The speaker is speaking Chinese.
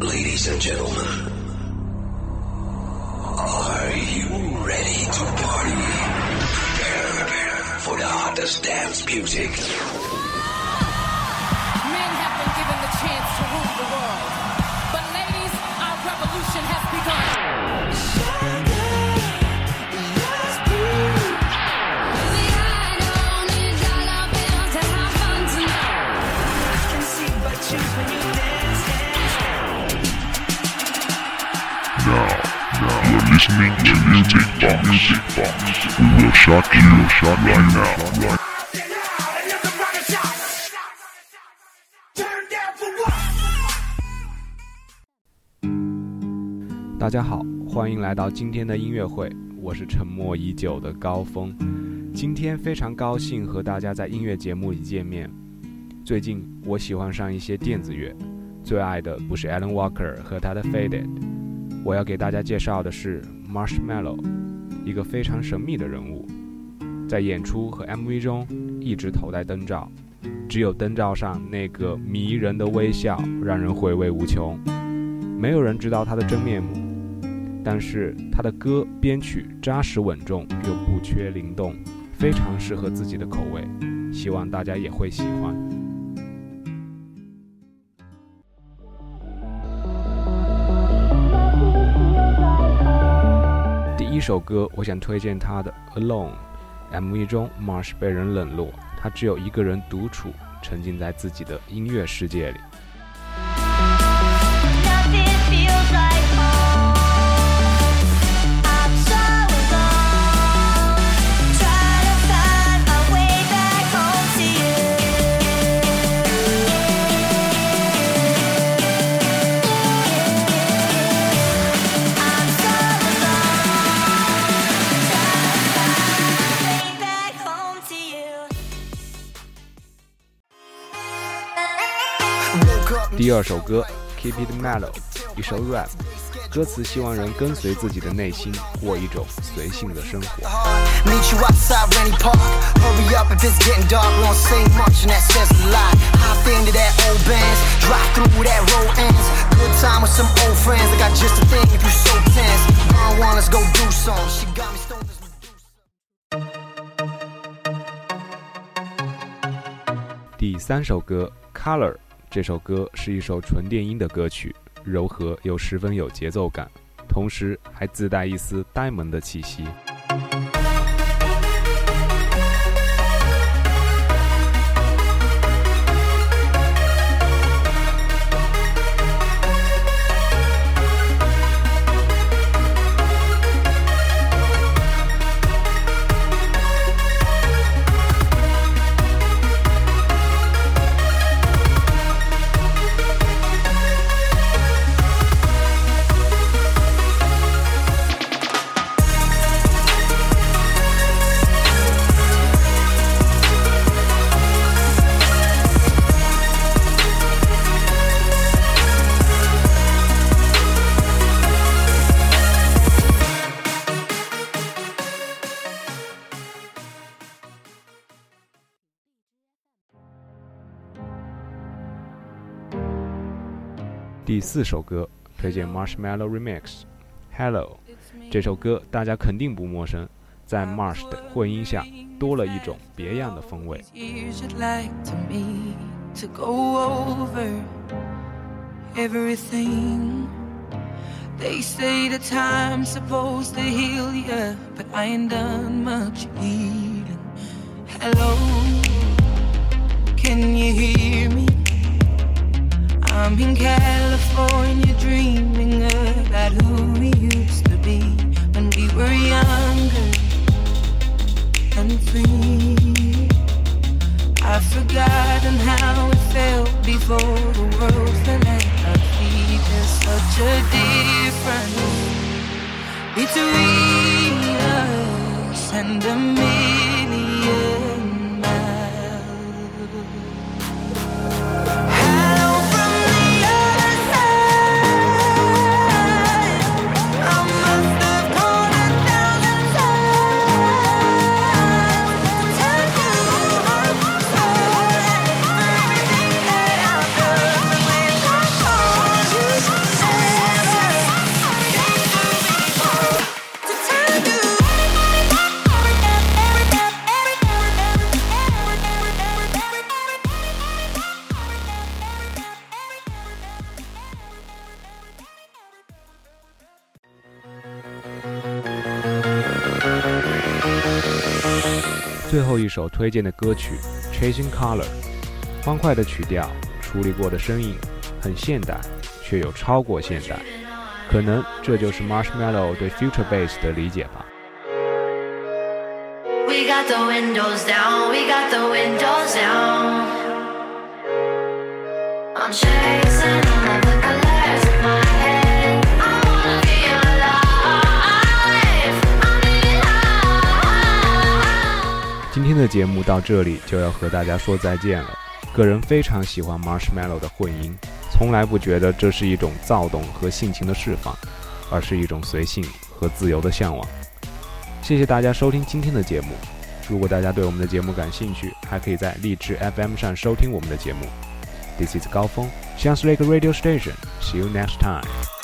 Ladies and gentlemen, are you ready to party? Prepare for the hottest dance music. Men have been given the chance to rule the world. 大家好，欢迎来到今天的音乐会，我是沉默已久的高峰。今天非常高兴和大家在音乐节目里见面。最近我喜欢上一些电子乐，最爱的不是 Alan Walker 和他的 Faded，我要给大家介绍的是 Marshmallow，一个非常神秘的人物，在演出和 MV 中一直头戴灯罩，只有灯罩上那个迷人的微笑让人回味无穷。没有人知道他的真面目，但是他的歌编曲扎实稳重又不缺灵动，非常适合自己的口味，希望大家也会喜欢。一首歌，我想推荐他的《Alone》，MV 中 Marsh 被人冷落，他只有一个人独处，沉浸在自己的音乐世界里。第二首歌 Keep It Mellow，一首 rap 歌词，希望人跟随自己的内心，过一种随性的生活。第三首歌 Color。这首歌是一首纯电音的歌曲，柔和又十分有节奏感，同时还自带一丝呆萌的气息。第四首歌推荐 Marshmallow Remix，《Hello》这首歌大家肯定不陌生，在 Marsh 的混音下多了一种别样的风味。They say the time's supposed to heal ya, but I ain't done much healing. Hello, can you hear me? I'm in California dreaming about who we used to be when we were younger and free. I've forgotten how it felt before the world fell at our feet. There's such a difference between us and a million 最后一首推荐的歌曲《Chasing Color》，欢快的曲调，处理过的声音，很现代，却又超过现代。可能这就是 Marshmallow 对 Future Bass 的理解吧。的节目到这里就要和大家说再见了。个人非常喜欢 Marshmallow 的混音，从来不觉得这是一种躁动和性情的释放，而是一种随性和自由的向往。谢谢大家收听今天的节目。如果大家对我们的节目感兴趣，还可以在荔枝 FM 上收听我们的节目。This is 高峰，像是 Lake Radio Station。See you next time.